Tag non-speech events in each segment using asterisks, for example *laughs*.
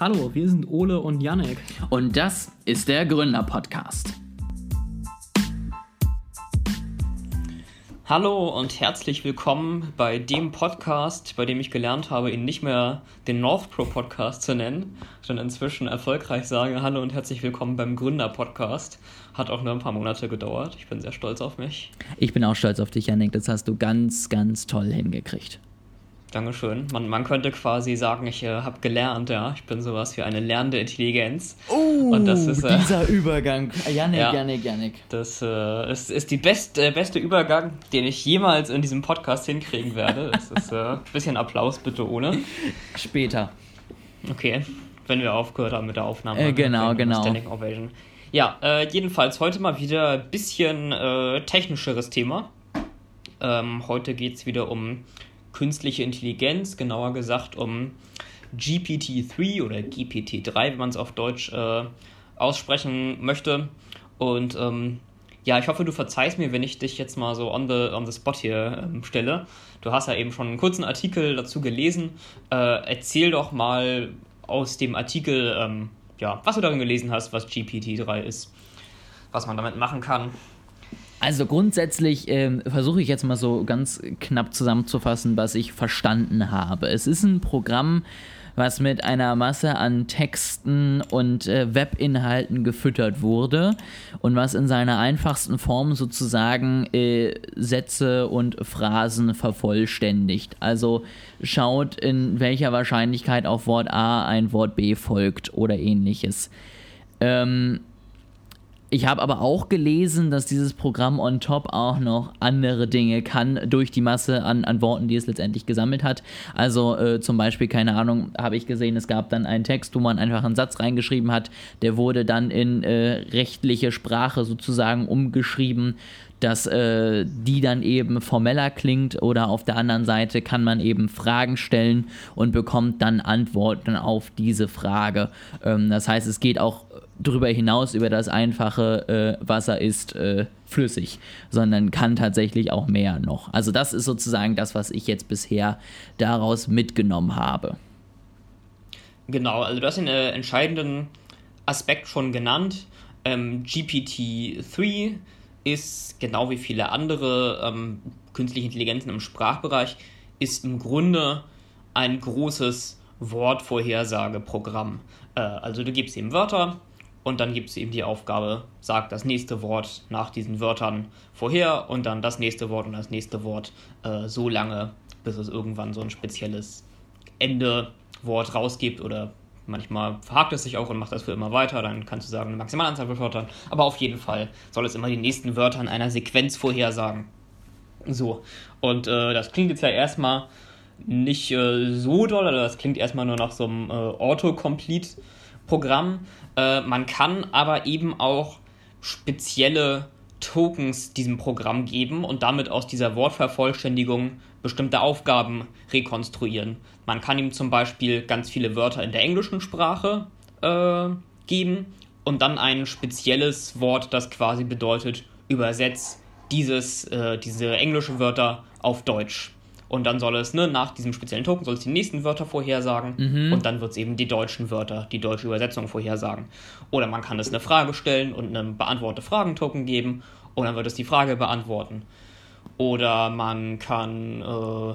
Hallo, wir sind Ole und Yannick. Und das ist der Gründer-Podcast. Hallo und herzlich willkommen bei dem Podcast, bei dem ich gelernt habe, ihn nicht mehr den North Pro Podcast zu nennen, sondern inzwischen erfolgreich sage Hallo und herzlich willkommen beim Gründer Podcast. Hat auch nur ein paar Monate gedauert. Ich bin sehr stolz auf mich. Ich bin auch stolz auf dich, Janik. Das hast du ganz, ganz toll hingekriegt. Dankeschön. Man, man könnte quasi sagen, ich äh, habe gelernt, ja. Ich bin sowas wie eine lernende Intelligenz. Oh, Und das ist, äh, dieser Übergang. Janik, ja, Janik, Janik. Das äh, ist, ist die best, äh, beste Übergang, den ich jemals in diesem Podcast hinkriegen werde. Das ist ein äh, *laughs* bisschen Applaus bitte ohne. Später. Okay, wenn wir aufgehört haben mit der Aufnahme. Äh, genau, genau. Standing Ovation. Ja, jedenfalls heute mal wieder ein bisschen technischeres Thema. Ähm, heute geht es wieder um künstliche Intelligenz, genauer gesagt um GPT-3 oder GPT-3, wenn man es auf Deutsch äh, aussprechen möchte. Und ähm, ja, ich hoffe, du verzeihst mir, wenn ich dich jetzt mal so on the, on the spot hier ähm, stelle. Du hast ja eben schon einen kurzen Artikel dazu gelesen. Äh, erzähl doch mal aus dem Artikel, ähm, ja, was du darin gelesen hast, was GPT-3 ist, was man damit machen kann. Also grundsätzlich ähm, versuche ich jetzt mal so ganz knapp zusammenzufassen, was ich verstanden habe. Es ist ein Programm, was mit einer Masse an Texten und äh, Webinhalten gefüttert wurde und was in seiner einfachsten Form sozusagen äh, Sätze und Phrasen vervollständigt. Also schaut, in welcher Wahrscheinlichkeit auf Wort A ein Wort B folgt oder ähnliches. Ähm, ich habe aber auch gelesen, dass dieses Programm on top auch noch andere Dinge kann durch die Masse an, an Worten, die es letztendlich gesammelt hat. Also äh, zum Beispiel, keine Ahnung, habe ich gesehen, es gab dann einen Text, wo man einfach einen Satz reingeschrieben hat, der wurde dann in äh, rechtliche Sprache sozusagen umgeschrieben dass äh, die dann eben formeller klingt oder auf der anderen Seite kann man eben Fragen stellen und bekommt dann Antworten auf diese Frage. Ähm, das heißt, es geht auch darüber hinaus über das einfache äh, Wasser ist äh, flüssig, sondern kann tatsächlich auch mehr noch. Also das ist sozusagen das, was ich jetzt bisher daraus mitgenommen habe. Genau, also du hast den äh, entscheidenden Aspekt schon genannt. Ähm, GPT-3 ist genau wie viele andere ähm, künstliche Intelligenzen im Sprachbereich, ist im Grunde ein großes Wortvorhersageprogramm. Äh, also du gibst ihm Wörter, und dann gibt es eben die Aufgabe, sagt das nächste Wort nach diesen Wörtern vorher und dann das nächste Wort und das nächste Wort äh, so lange, bis es irgendwann so ein spezielles Ende-Wort rausgibt oder manchmal verhakt es sich auch und macht das für immer weiter. Dann kannst du sagen, eine maximale Anzahl von Wörtern. Aber auf jeden Fall soll es immer die nächsten Wörter in einer Sequenz vorhersagen. So. Und äh, das klingt jetzt ja erstmal nicht äh, so doll, oder das klingt erstmal nur nach so einem äh, Autocomplete-Programm. Äh, man kann aber eben auch spezielle Tokens diesem Programm geben und damit aus dieser Wortvervollständigung bestimmte Aufgaben rekonstruieren. Man kann ihm zum Beispiel ganz viele Wörter in der englischen Sprache äh, geben und dann ein spezielles Wort, das quasi bedeutet, übersetzt dieses, äh, diese englischen Wörter auf Deutsch. Und dann soll es, ne, nach diesem speziellen Token soll es die nächsten Wörter vorhersagen mhm. und dann wird es eben die deutschen Wörter, die deutsche Übersetzung vorhersagen. Oder man kann es eine Frage stellen und einen beantworte Fragen-Token geben und dann wird es die Frage beantworten. Oder man kann äh,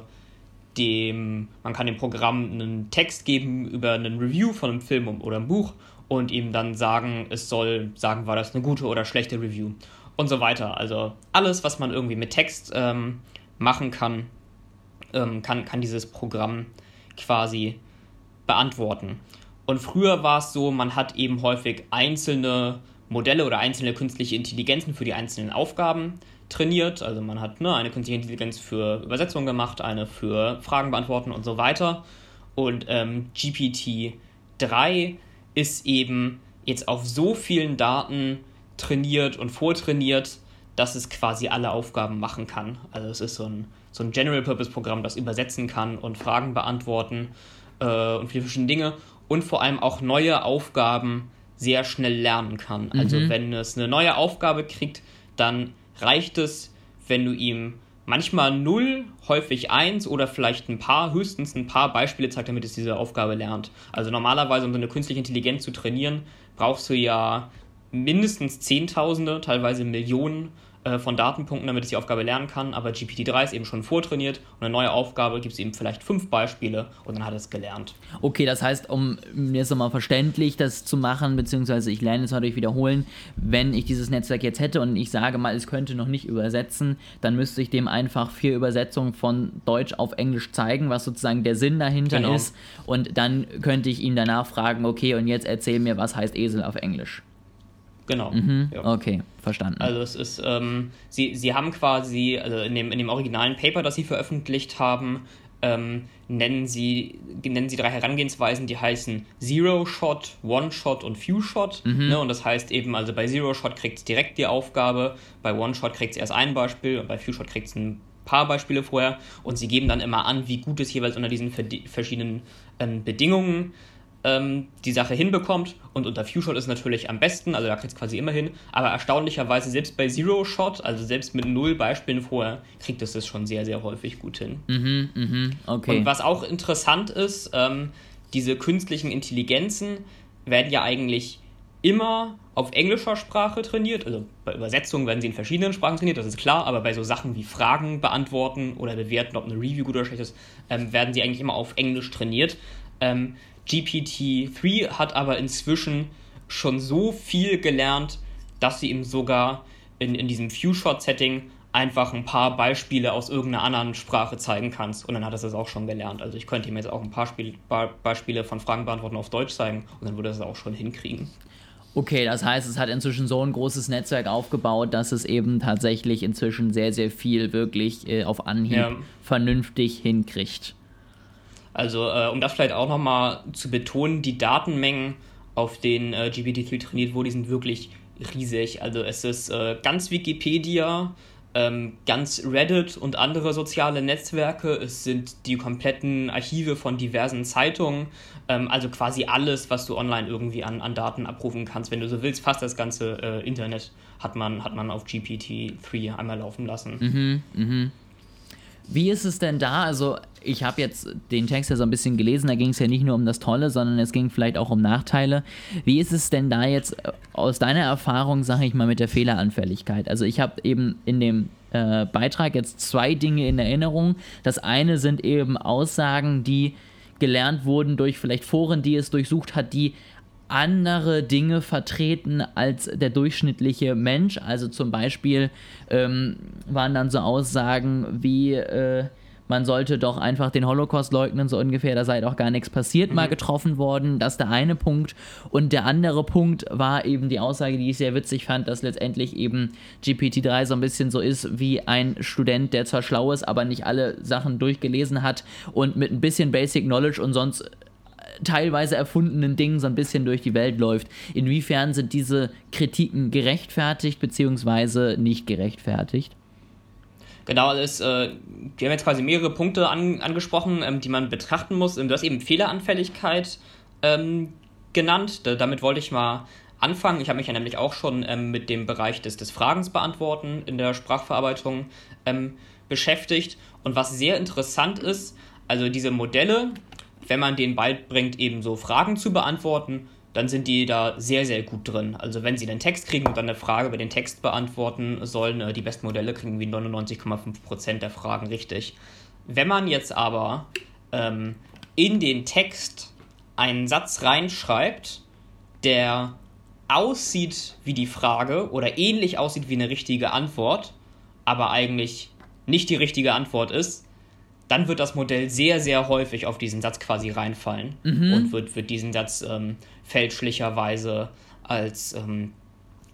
dem, man kann dem Programm einen Text geben über einen Review von einem Film oder einem Buch und ihm dann sagen, es soll sagen, war das eine gute oder schlechte Review und so weiter. Also alles, was man irgendwie mit Text ähm, machen kann, ähm, kann, kann dieses Programm quasi beantworten. Und früher war es so, man hat eben häufig einzelne Modelle oder einzelne künstliche Intelligenzen für die einzelnen Aufgaben trainiert. Also man hat ne, eine künstliche Intelligenz für Übersetzung gemacht, eine für Fragen beantworten und so weiter. Und ähm, GPT-3 ist eben jetzt auf so vielen Daten trainiert und vortrainiert, dass es quasi alle Aufgaben machen kann. Also es ist so ein so ein General-Purpose-Programm, das übersetzen kann und Fragen beantworten äh, und viele verschiedene Dinge und vor allem auch neue Aufgaben sehr schnell lernen kann. Also mhm. Wenn es eine neue Aufgabe kriegt, dann reicht es, wenn du ihm manchmal 0, häufig 1 oder vielleicht ein paar, höchstens ein paar Beispiele zeigt, damit es diese Aufgabe lernt. Also normalerweise, um so eine künstliche Intelligenz zu trainieren, brauchst du ja mindestens Zehntausende, teilweise Millionen äh, von Datenpunkten, damit es die Aufgabe lernen kann. Aber GPT-3 ist eben schon vortrainiert und eine neue Aufgabe gibt es eben vielleicht fünf Beispiele und dann hat es gelernt. Okay, das heißt, um mir jetzt nochmal verständlich das zu machen, beziehungsweise ich lerne es dadurch wiederholen, wenn ich dieses Netzwerk jetzt hätte und ich sage mal, es könnte noch nicht übersetzen, dann müsste ich dem einfach vier Übersetzungen von Deutsch auf Englisch zeigen, was sozusagen der Sinn dahinter genau. ist. Und dann könnte ich ihn danach fragen, okay, und jetzt erzähl mir, was heißt Esel auf Englisch. Genau. Mhm, ja. Okay, verstanden. Also es ist, ähm, sie, sie haben quasi, also in dem, in dem originalen Paper, das sie veröffentlicht haben, ähm, nennen, sie, nennen sie drei Herangehensweisen, die heißen Zero Shot, One Shot und Few Shot. Mhm. Ne? Und das heißt eben, also bei Zero Shot kriegt es direkt die Aufgabe, bei One Shot kriegt es erst ein Beispiel und bei Few Shot kriegt es ein paar Beispiele vorher und sie geben dann immer an, wie gut es jeweils unter diesen verschiedenen ähm, Bedingungen ähm, die Sache hinbekommt. Und unter Few Shot ist natürlich am besten, also da kriegt es quasi immer hin. Aber erstaunlicherweise, selbst bei Zero Shot, also selbst mit null Beispielen vorher, kriegt es das schon sehr, sehr häufig gut hin. Mhm, mhm, okay. Und was auch interessant ist, ähm, diese künstlichen Intelligenzen werden ja eigentlich immer auf englischer Sprache trainiert. Also bei Übersetzungen werden sie in verschiedenen Sprachen trainiert, das ist klar, aber bei so Sachen wie Fragen beantworten oder bewerten, ob eine Review gut oder schlecht ist, ähm, werden sie eigentlich immer auf Englisch trainiert. Ähm, GPT-3 hat aber inzwischen schon so viel gelernt, dass sie ihm sogar in, in diesem Few-Shot-Setting einfach ein paar Beispiele aus irgendeiner anderen Sprache zeigen kannst. Und dann hat es das auch schon gelernt. Also ich könnte ihm jetzt auch ein paar Spiel, Beispiele von Fragen beantworten auf Deutsch zeigen und dann würde es auch schon hinkriegen. Okay, das heißt, es hat inzwischen so ein großes Netzwerk aufgebaut, dass es eben tatsächlich inzwischen sehr, sehr viel wirklich äh, auf Anhieb ja. vernünftig hinkriegt. Also, äh, um das vielleicht auch nochmal zu betonen, die Datenmengen, auf denen äh, GPT-3 trainiert wurde, die sind wirklich riesig. Also, es ist äh, ganz Wikipedia, ähm, ganz Reddit und andere soziale Netzwerke. Es sind die kompletten Archive von diversen Zeitungen. Ähm, also quasi alles, was du online irgendwie an, an Daten abrufen kannst. Wenn du so willst, fast das ganze äh, Internet hat man, hat man auf GPT-3 einmal laufen lassen. Mhm, mhm. Wie ist es denn da? Also, ich habe jetzt den Text ja so ein bisschen gelesen, da ging es ja nicht nur um das Tolle, sondern es ging vielleicht auch um Nachteile. Wie ist es denn da jetzt äh, aus deiner Erfahrung, sage ich mal, mit der Fehleranfälligkeit? Also, ich habe eben in dem äh, Beitrag jetzt zwei Dinge in Erinnerung. Das eine sind eben Aussagen, die gelernt wurden durch vielleicht Foren, die es durchsucht hat, die andere Dinge vertreten als der durchschnittliche Mensch. Also zum Beispiel ähm, waren dann so Aussagen wie, äh, man sollte doch einfach den Holocaust leugnen, so ungefähr, da sei doch gar nichts passiert, mhm. mal getroffen worden. Das ist der eine Punkt. Und der andere Punkt war eben die Aussage, die ich sehr witzig fand, dass letztendlich eben GPT-3 so ein bisschen so ist wie ein Student, der zwar schlau ist, aber nicht alle Sachen durchgelesen hat und mit ein bisschen Basic Knowledge und sonst teilweise erfundenen Dingen so ein bisschen durch die Welt läuft. Inwiefern sind diese Kritiken gerechtfertigt bzw. nicht gerechtfertigt? Genau, das, äh, wir haben jetzt quasi mehrere Punkte an, angesprochen, ähm, die man betrachten muss. Du hast eben Fehleranfälligkeit ähm, genannt. Da, damit wollte ich mal anfangen. Ich habe mich ja nämlich auch schon ähm, mit dem Bereich des, des Fragens beantworten in der Sprachverarbeitung ähm, beschäftigt. Und was sehr interessant ist, also diese Modelle, wenn man denen beibringt, eben so Fragen zu beantworten, dann sind die da sehr, sehr gut drin. Also wenn sie einen Text kriegen und dann eine Frage über den Text beantworten sollen, äh, die besten Modelle kriegen wie 99,5% der Fragen richtig. Wenn man jetzt aber ähm, in den Text einen Satz reinschreibt, der aussieht wie die Frage oder ähnlich aussieht wie eine richtige Antwort, aber eigentlich nicht die richtige Antwort ist, dann wird das Modell sehr, sehr häufig auf diesen Satz quasi reinfallen mhm. und wird, wird diesen Satz ähm, fälschlicherweise als, ähm,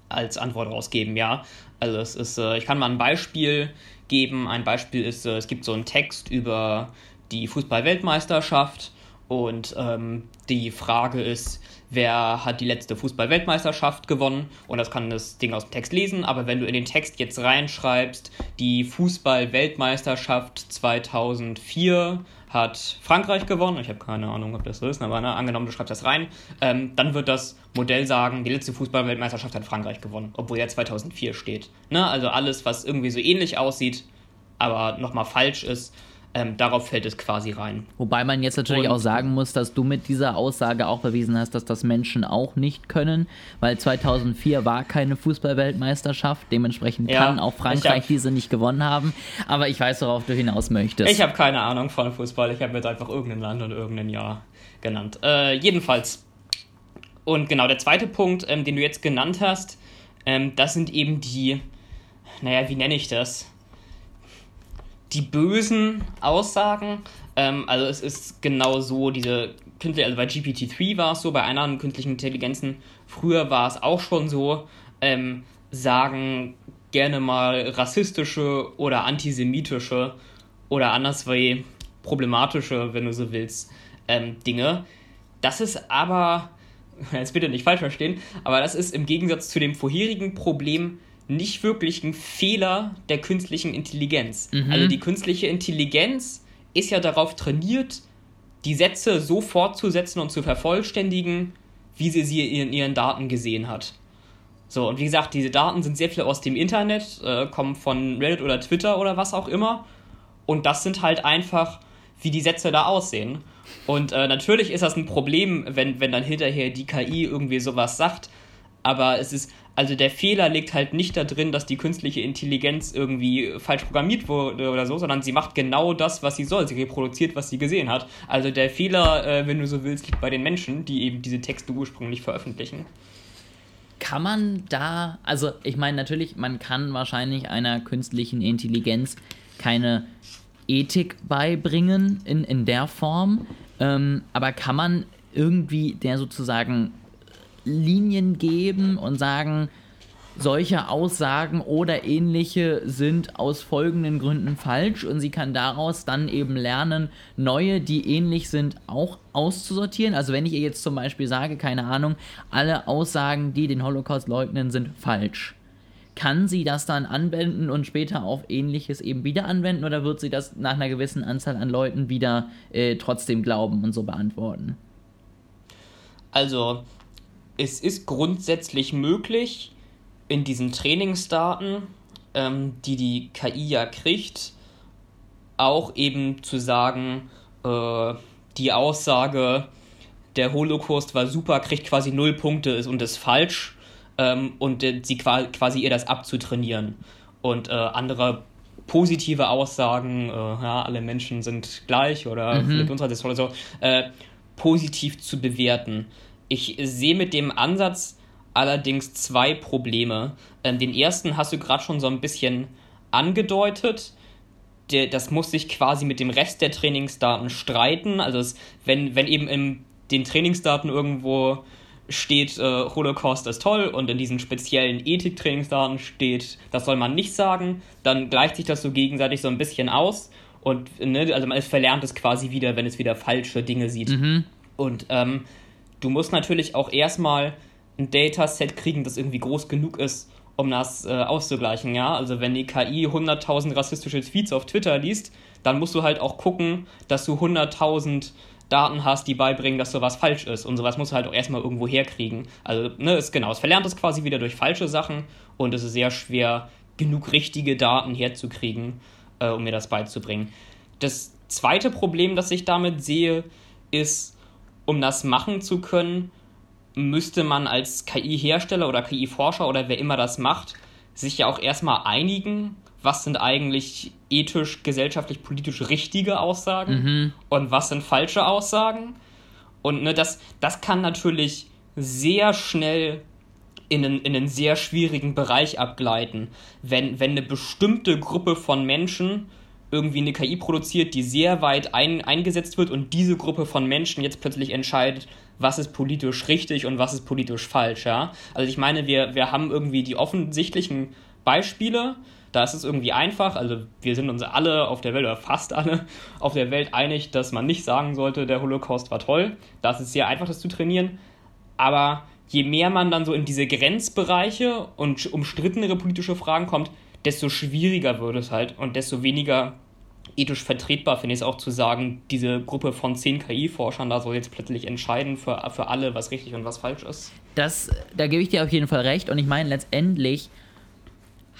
als Antwort rausgeben, ja. Also es ist, äh, ich kann mal ein Beispiel geben. Ein Beispiel ist, äh, es gibt so einen Text über die Fußball-Weltmeisterschaft und ähm, die Frage ist, wer hat die letzte Fußball-Weltmeisterschaft gewonnen und das kann das Ding aus dem Text lesen, aber wenn du in den Text jetzt reinschreibst, die Fußball-Weltmeisterschaft 2004 hat Frankreich gewonnen, ich habe keine Ahnung, ob das so ist, aber ne, angenommen, du schreibst das rein, ähm, dann wird das Modell sagen, die letzte Fußball-Weltmeisterschaft hat Frankreich gewonnen, obwohl ja 2004 steht. Ne? Also alles, was irgendwie so ähnlich aussieht, aber nochmal falsch ist, ähm, darauf fällt es quasi rein. Wobei man jetzt natürlich Und, auch sagen muss, dass du mit dieser Aussage auch bewiesen hast, dass das Menschen auch nicht können, weil 2004 war keine Fußballweltmeisterschaft, dementsprechend ja, kann auch Frankreich hab, diese nicht gewonnen haben. Aber ich weiß, worauf du hinaus möchtest. Ich habe keine Ahnung von Fußball, ich habe jetzt einfach irgendein Land und irgendein Jahr genannt. Äh, jedenfalls. Und genau, der zweite Punkt, ähm, den du jetzt genannt hast, ähm, das sind eben die, naja, wie nenne ich das? Die bösen Aussagen. Ähm, also es ist genau so, diese künstliche, also bei GPT-3 war es so, bei anderen künstlichen Intelligenzen, früher war es auch schon so, ähm, sagen gerne mal rassistische oder antisemitische oder anderswei problematische, wenn du so willst, ähm, Dinge. Das ist aber, *laughs* jetzt bitte nicht falsch verstehen, aber das ist im Gegensatz zu dem vorherigen Problem nicht wirklich ein Fehler der künstlichen Intelligenz. Mhm. Also die künstliche Intelligenz ist ja darauf trainiert, die Sätze so fortzusetzen und zu vervollständigen, wie sie sie in ihren Daten gesehen hat. So, und wie gesagt, diese Daten sind sehr viel aus dem Internet, äh, kommen von Reddit oder Twitter oder was auch immer. Und das sind halt einfach, wie die Sätze da aussehen. Und äh, natürlich ist das ein Problem, wenn, wenn dann hinterher die KI irgendwie sowas sagt. Aber es ist, also der Fehler liegt halt nicht da drin, dass die künstliche Intelligenz irgendwie falsch programmiert wurde oder so, sondern sie macht genau das, was sie soll. Sie reproduziert, was sie gesehen hat. Also der Fehler, äh, wenn du so willst, liegt bei den Menschen, die eben diese Texte ursprünglich veröffentlichen. Kann man da, also ich meine natürlich, man kann wahrscheinlich einer künstlichen Intelligenz keine Ethik beibringen in, in der Form, ähm, aber kann man irgendwie der sozusagen Linien geben und sagen, solche Aussagen oder ähnliche sind aus folgenden Gründen falsch und sie kann daraus dann eben lernen, neue, die ähnlich sind, auch auszusortieren. Also wenn ich ihr jetzt zum Beispiel sage, keine Ahnung, alle Aussagen, die den Holocaust leugnen, sind falsch. Kann sie das dann anwenden und später auf ähnliches eben wieder anwenden oder wird sie das nach einer gewissen Anzahl an Leuten wieder äh, trotzdem glauben und so beantworten? Also, es ist grundsätzlich möglich, in diesen Trainingsdaten, ähm, die die KI ja kriegt, auch eben zu sagen, äh, die Aussage, der Holocaust war super, kriegt quasi null Punkte und ist falsch ähm, und äh, sie quasi ihr das abzutrainieren. Und äh, andere positive Aussagen, äh, ja, alle Menschen sind gleich oder mhm. mit uns hat es oder so, äh, positiv zu bewerten. Ich sehe mit dem Ansatz allerdings zwei Probleme. Ähm, den ersten hast du gerade schon so ein bisschen angedeutet. Das muss sich quasi mit dem Rest der Trainingsdaten streiten. Also es, wenn, wenn eben in den Trainingsdaten irgendwo steht, äh, Holocaust ist toll und in diesen speziellen Ethik-Trainingsdaten steht, das soll man nicht sagen, dann gleicht sich das so gegenseitig so ein bisschen aus und ne, also man verlernt es quasi wieder, wenn es wieder falsche Dinge sieht. Mhm. Und ähm, du musst natürlich auch erstmal ein Dataset kriegen, das irgendwie groß genug ist, um das äh, auszugleichen, ja. Also wenn die KI 100.000 rassistische Tweets auf Twitter liest, dann musst du halt auch gucken, dass du 100.000 Daten hast, die beibringen, dass sowas falsch ist. Und sowas musst du halt auch erstmal irgendwo herkriegen. Also, ne, ist genau, es verlernt es quasi wieder durch falsche Sachen und es ist sehr schwer, genug richtige Daten herzukriegen, äh, um mir das beizubringen. Das zweite Problem, das ich damit sehe, ist, um das machen zu können, müsste man als KI-Hersteller oder KI-Forscher oder wer immer das macht, sich ja auch erstmal einigen, was sind eigentlich ethisch, gesellschaftlich, politisch richtige Aussagen mhm. und was sind falsche Aussagen. Und ne, das, das kann natürlich sehr schnell in einen, in einen sehr schwierigen Bereich abgleiten, wenn, wenn eine bestimmte Gruppe von Menschen irgendwie eine KI produziert, die sehr weit ein, eingesetzt wird und diese Gruppe von Menschen jetzt plötzlich entscheidet, was ist politisch richtig und was ist politisch falsch, ja. Also ich meine, wir, wir haben irgendwie die offensichtlichen Beispiele, da ist es irgendwie einfach, also wir sind uns alle auf der Welt oder fast alle auf der Welt einig, dass man nicht sagen sollte, der Holocaust war toll. Das ist sehr einfach, das zu trainieren. Aber je mehr man dann so in diese Grenzbereiche und umstrittenere politische Fragen kommt, desto schwieriger wird es halt und desto weniger ethisch vertretbar finde ich es auch zu sagen, diese Gruppe von zehn KI-Forschern da soll jetzt plötzlich entscheiden für, für alle, was richtig und was falsch ist. Das, da gebe ich dir auf jeden Fall recht und ich meine letztendlich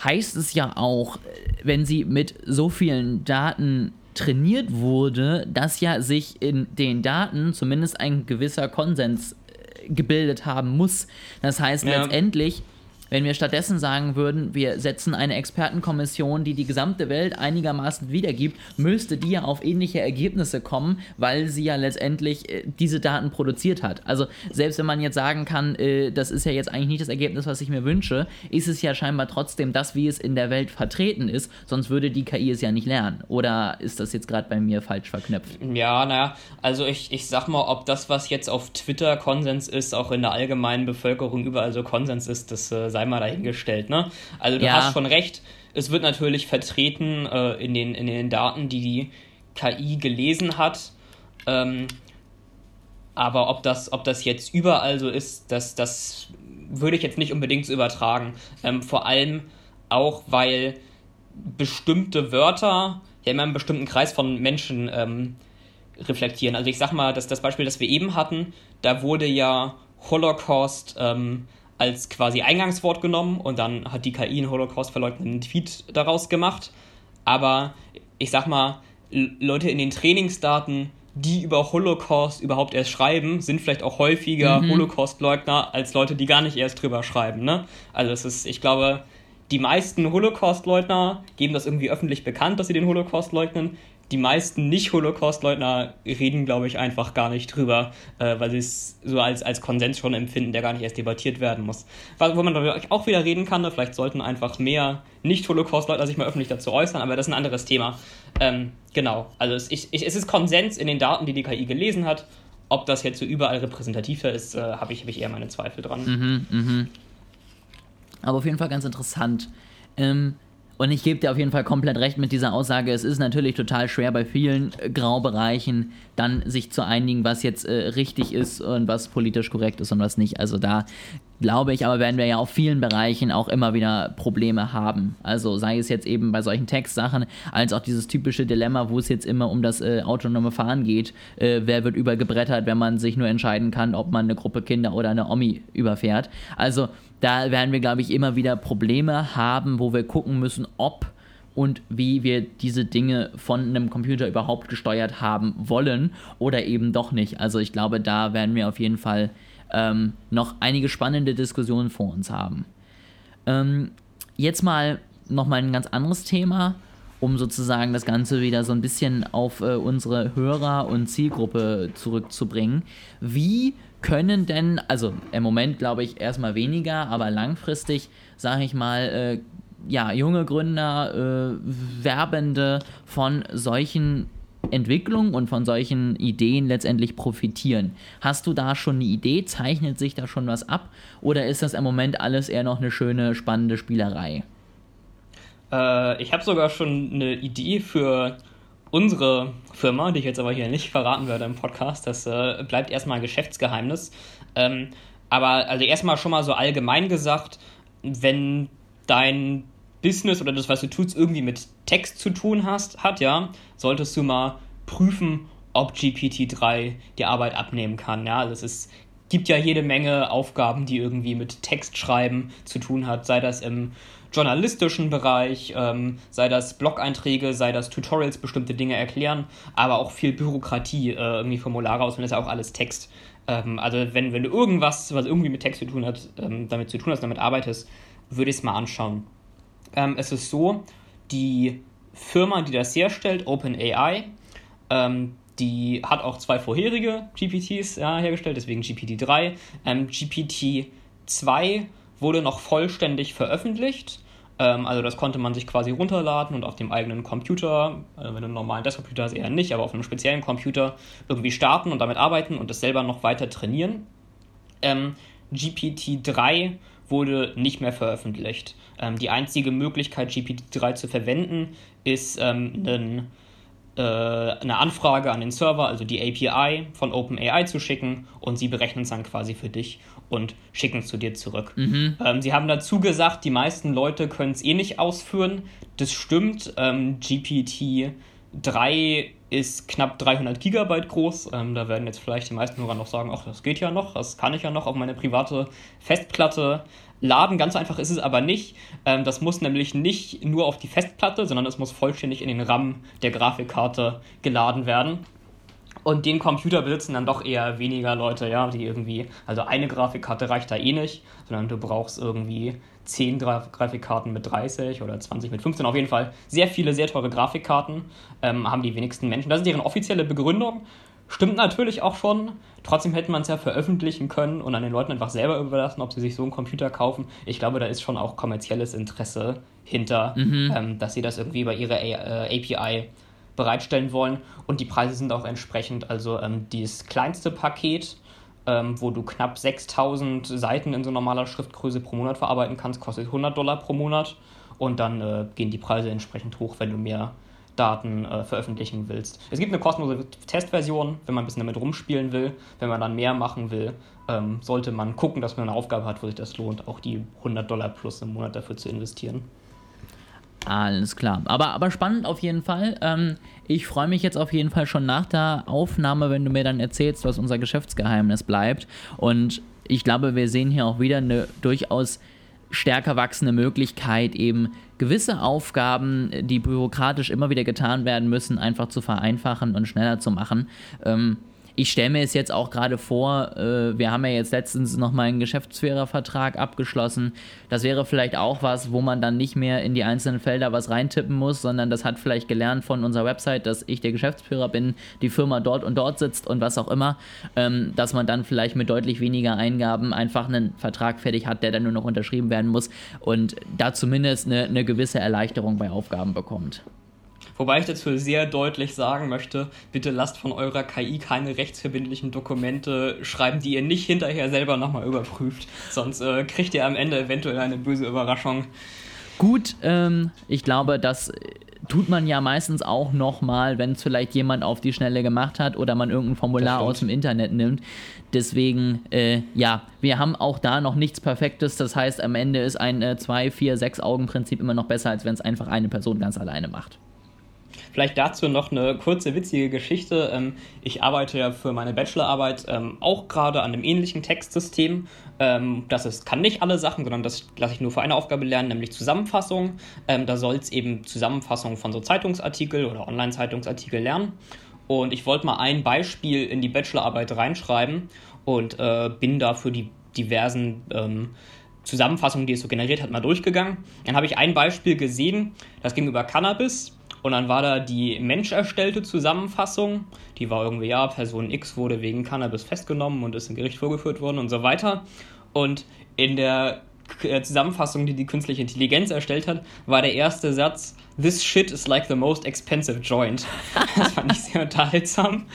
heißt es ja auch, wenn sie mit so vielen Daten trainiert wurde, dass ja sich in den Daten zumindest ein gewisser Konsens äh, gebildet haben muss. Das heißt, ja. letztendlich wenn wir stattdessen sagen würden, wir setzen eine Expertenkommission, die die gesamte Welt einigermaßen wiedergibt, müsste die ja auf ähnliche Ergebnisse kommen, weil sie ja letztendlich äh, diese Daten produziert hat. Also selbst wenn man jetzt sagen kann, äh, das ist ja jetzt eigentlich nicht das Ergebnis, was ich mir wünsche, ist es ja scheinbar trotzdem das, wie es in der Welt vertreten ist, sonst würde die KI es ja nicht lernen. Oder ist das jetzt gerade bei mir falsch verknüpft? Ja, naja, also ich, ich sag mal, ob das, was jetzt auf Twitter Konsens ist, auch in der allgemeinen Bevölkerung überall so Konsens ist, das äh, sei mal dahingestellt. Ne? Also du ja. hast schon recht, es wird natürlich vertreten äh, in, den, in den Daten, die die KI gelesen hat. Ähm, aber ob das, ob das jetzt überall so ist, das, das würde ich jetzt nicht unbedingt so übertragen. Ähm, vor allem auch, weil bestimmte Wörter ja immer einen bestimmten Kreis von Menschen ähm, reflektieren. Also ich sag mal, dass das Beispiel, das wir eben hatten, da wurde ja Holocaust ähm, als quasi Eingangswort genommen und dann hat die KI einen Holocaust-verleugnenden Tweet daraus gemacht. Aber ich sag mal, Leute in den Trainingsdaten, die über Holocaust überhaupt erst schreiben, sind vielleicht auch häufiger mhm. Holocaust-Leugner als Leute, die gar nicht erst drüber schreiben. Ne? Also es ist, ich glaube, die meisten Holocaust-Leugner geben das irgendwie öffentlich bekannt, dass sie den Holocaust leugnen die meisten Nicht-Holocaust-Leugner reden, glaube ich, einfach gar nicht drüber, äh, weil sie es so als, als Konsens schon empfinden, der gar nicht erst debattiert werden muss. Wo man auch wieder reden kann, ne, vielleicht sollten einfach mehr Nicht-Holocaust-Leugner sich mal öffentlich dazu äußern, aber das ist ein anderes Thema. Ähm, genau, also es, ich, es ist Konsens in den Daten, die die KI gelesen hat. Ob das jetzt so überall repräsentativer ist, äh, habe ich, hab ich eher meine Zweifel dran. Mhm, mh. Aber auf jeden Fall ganz interessant. Ähm, und ich gebe dir auf jeden Fall komplett recht mit dieser Aussage. Es ist natürlich total schwer bei vielen äh, Graubereichen dann sich zu einigen, was jetzt äh, richtig ist und was politisch korrekt ist und was nicht. Also da glaube ich, aber werden wir ja auf vielen Bereichen auch immer wieder Probleme haben. Also sei es jetzt eben bei solchen Textsachen, als auch dieses typische Dilemma, wo es jetzt immer um das äh, autonome Fahren geht. Äh, wer wird übergebrettert, wenn man sich nur entscheiden kann, ob man eine Gruppe Kinder oder eine Omi überfährt. Also da werden wir, glaube ich, immer wieder Probleme haben, wo wir gucken müssen, ob und wie wir diese Dinge von einem Computer überhaupt gesteuert haben wollen oder eben doch nicht. Also ich glaube, da werden wir auf jeden Fall ähm, noch einige spannende Diskussionen vor uns haben. Ähm, jetzt mal nochmal ein ganz anderes Thema, um sozusagen das Ganze wieder so ein bisschen auf äh, unsere Hörer und Zielgruppe zurückzubringen. Wie können denn, also im Moment glaube ich erstmal weniger, aber langfristig, sage ich mal, äh, ja, junge Gründer, äh, Werbende von solchen Entwicklungen und von solchen Ideen letztendlich profitieren. Hast du da schon eine Idee? Zeichnet sich da schon was ab? Oder ist das im Moment alles eher noch eine schöne, spannende Spielerei? Äh, ich habe sogar schon eine Idee für unsere Firma, die ich jetzt aber hier nicht verraten werde im Podcast, das äh, bleibt erstmal Geschäftsgeheimnis. Ähm, aber also erstmal schon mal so allgemein gesagt, wenn dein Business oder das, was du tust, irgendwie mit Text zu tun hast, hat, ja, solltest du mal prüfen, ob GPT-3 die Arbeit abnehmen kann. Ja, also es gibt ja jede Menge Aufgaben, die irgendwie mit Textschreiben zu tun hat, sei das im journalistischen Bereich, ähm, sei das Blog-Einträge, sei das Tutorials, bestimmte Dinge erklären, aber auch viel Bürokratie, äh, irgendwie Formulare aus, wenn das ja auch alles Text. Ähm, also wenn, wenn du irgendwas, was irgendwie mit Text zu tun hat, ähm, damit zu tun hast, damit arbeitest, würde ich es mal anschauen. Ähm, es ist so, die Firma, die das herstellt, OpenAI, ähm, die hat auch zwei vorherige GPTs ja, hergestellt, deswegen GPT-3. Ähm, GPT-2 wurde noch vollständig veröffentlicht. Ähm, also das konnte man sich quasi runterladen und auf dem eigenen Computer, also wenn du einen normalen Desktop-Computer hast, eher nicht, aber auf einem speziellen Computer irgendwie starten und damit arbeiten und das selber noch weiter trainieren. Ähm, GPT-3 wurde nicht mehr veröffentlicht. Ähm, die einzige Möglichkeit, GPT-3 zu verwenden, ist ähm, einen äh, eine Anfrage an den Server, also die API von OpenAI zu schicken und sie berechnen es dann quasi für dich und schicken es zu dir zurück. Mhm. Ähm, sie haben dazu gesagt, die meisten Leute können es eh nicht ausführen. Das stimmt. Ähm, GPT 3 ist knapp 300 Gigabyte groß. Ähm, da werden jetzt vielleicht die meisten Hörer noch sagen, ach, das geht ja noch, das kann ich ja noch auf meine private Festplatte laden. Ganz einfach ist es aber nicht. Ähm, das muss nämlich nicht nur auf die Festplatte, sondern es muss vollständig in den RAM der Grafikkarte geladen werden. Und den Computer besitzen dann doch eher weniger Leute, ja, die irgendwie, also eine Grafikkarte reicht da eh nicht, sondern du brauchst irgendwie 10 Grafikkarten mit 30 oder 20 mit 15. Auf jeden Fall sehr viele, sehr teure Grafikkarten ähm, haben die wenigsten Menschen. Das ist deren offizielle Begründung. Stimmt natürlich auch schon. Trotzdem hätte man es ja veröffentlichen können und an den Leuten einfach selber überlassen, ob sie sich so einen Computer kaufen. Ich glaube, da ist schon auch kommerzielles Interesse hinter, mhm. ähm, dass sie das irgendwie bei ihrer A äh, API bereitstellen wollen. Und die Preise sind auch entsprechend. Also ähm, das kleinste Paket, ähm, wo du knapp 6000 Seiten in so normaler Schriftgröße pro Monat verarbeiten kannst, kostet 100 Dollar pro Monat. Und dann äh, gehen die Preise entsprechend hoch, wenn du mehr Daten äh, veröffentlichen willst. Es gibt eine kostenlose Testversion, wenn man ein bisschen damit rumspielen will. Wenn man dann mehr machen will, ähm, sollte man gucken, dass man eine Aufgabe hat, wo sich das lohnt, auch die 100 Dollar plus im Monat dafür zu investieren. Alles klar. Aber, aber spannend auf jeden Fall. Ähm, ich freue mich jetzt auf jeden Fall schon nach der Aufnahme, wenn du mir dann erzählst, was unser Geschäftsgeheimnis bleibt. Und ich glaube, wir sehen hier auch wieder eine durchaus stärker wachsende Möglichkeit, eben gewisse Aufgaben, die bürokratisch immer wieder getan werden müssen, einfach zu vereinfachen und schneller zu machen. Ähm, ich stelle mir es jetzt auch gerade vor, äh, wir haben ja jetzt letztens nochmal einen Geschäftsführervertrag abgeschlossen. Das wäre vielleicht auch was, wo man dann nicht mehr in die einzelnen Felder was reintippen muss, sondern das hat vielleicht gelernt von unserer Website, dass ich der Geschäftsführer bin, die Firma dort und dort sitzt und was auch immer, ähm, dass man dann vielleicht mit deutlich weniger Eingaben einfach einen Vertrag fertig hat, der dann nur noch unterschrieben werden muss und da zumindest eine, eine gewisse Erleichterung bei Aufgaben bekommt. Wobei ich dazu sehr deutlich sagen möchte, bitte lasst von eurer KI keine rechtsverbindlichen Dokumente schreiben, die ihr nicht hinterher selber nochmal überprüft. Sonst äh, kriegt ihr am Ende eventuell eine böse Überraschung. Gut, ähm, ich glaube, das tut man ja meistens auch nochmal, wenn es vielleicht jemand auf die Schnelle gemacht hat oder man irgendein Formular aus dem Internet nimmt. Deswegen, äh, ja, wir haben auch da noch nichts Perfektes. Das heißt, am Ende ist ein 2, 4, 6 Augen-Prinzip immer noch besser, als wenn es einfach eine Person ganz alleine macht. Vielleicht dazu noch eine kurze, witzige Geschichte. Ähm, ich arbeite ja für meine Bachelorarbeit ähm, auch gerade an einem ähnlichen Textsystem. Ähm, das ist, kann nicht alle Sachen, sondern das lasse ich nur für eine Aufgabe lernen, nämlich Zusammenfassung. Da soll es eben Zusammenfassung von so Zeitungsartikel oder Online-Zeitungsartikel lernen. Und ich wollte mal ein Beispiel in die Bachelorarbeit reinschreiben und äh, bin da für die diversen Zusammenfassungen, die es so generiert hat, mal durchgegangen. Dann habe ich ein Beispiel gesehen, das ging über Cannabis. Und dann war da die menscherstellte Zusammenfassung. Die war irgendwie, ja, Person X wurde wegen Cannabis festgenommen und ist im Gericht vorgeführt worden und so weiter. Und in der äh, Zusammenfassung, die die künstliche Intelligenz erstellt hat, war der erste Satz: This shit is like the most expensive joint. *laughs* Das fand ich sehr unterhaltsam.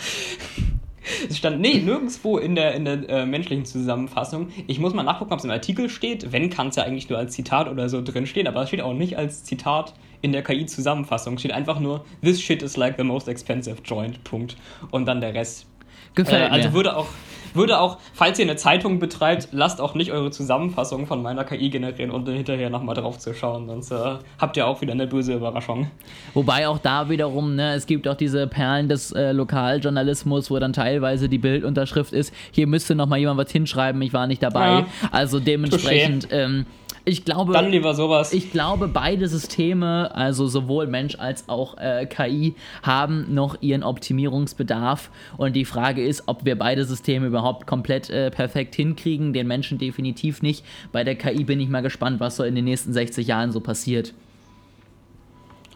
Es stand, nee, nirgendwo in der, in der äh, menschlichen Zusammenfassung. Ich muss mal nachgucken, ob es im Artikel steht. Wenn, kann es ja eigentlich nur als Zitat oder so drinstehen, aber es steht auch nicht als Zitat in der KI-Zusammenfassung. Steht einfach nur, this shit is like the most expensive joint, Punkt. Und dann der Rest. Gefällt äh, also mir. würde auch, würde auch, falls ihr eine Zeitung betreibt, lasst auch nicht eure Zusammenfassung von meiner KI generieren und hinterher nochmal drauf zu schauen, sonst äh, habt ihr auch wieder eine böse Überraschung. Wobei auch da wiederum, ne, es gibt auch diese Perlen des äh, Lokaljournalismus, wo dann teilweise die Bildunterschrift ist, hier müsste nochmal jemand was hinschreiben, ich war nicht dabei. Ja. Also dementsprechend, ähm, ich glaube, Dann lieber sowas. Ich glaube, beide Systeme, also sowohl Mensch als auch äh, KI, haben noch ihren Optimierungsbedarf. Und die Frage ist, ob wir beide Systeme überhaupt komplett äh, perfekt hinkriegen. Den Menschen definitiv nicht. Bei der KI bin ich mal gespannt, was so in den nächsten 60 Jahren so passiert.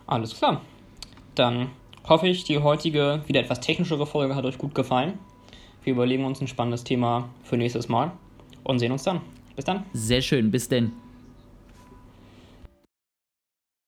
Alles klar. Dann hoffe ich, die heutige, wieder etwas technischere Folge hat euch gut gefallen. Wir überlegen uns ein spannendes Thema für nächstes Mal und sehen uns dann. Bis dann. Sehr schön. Bis denn.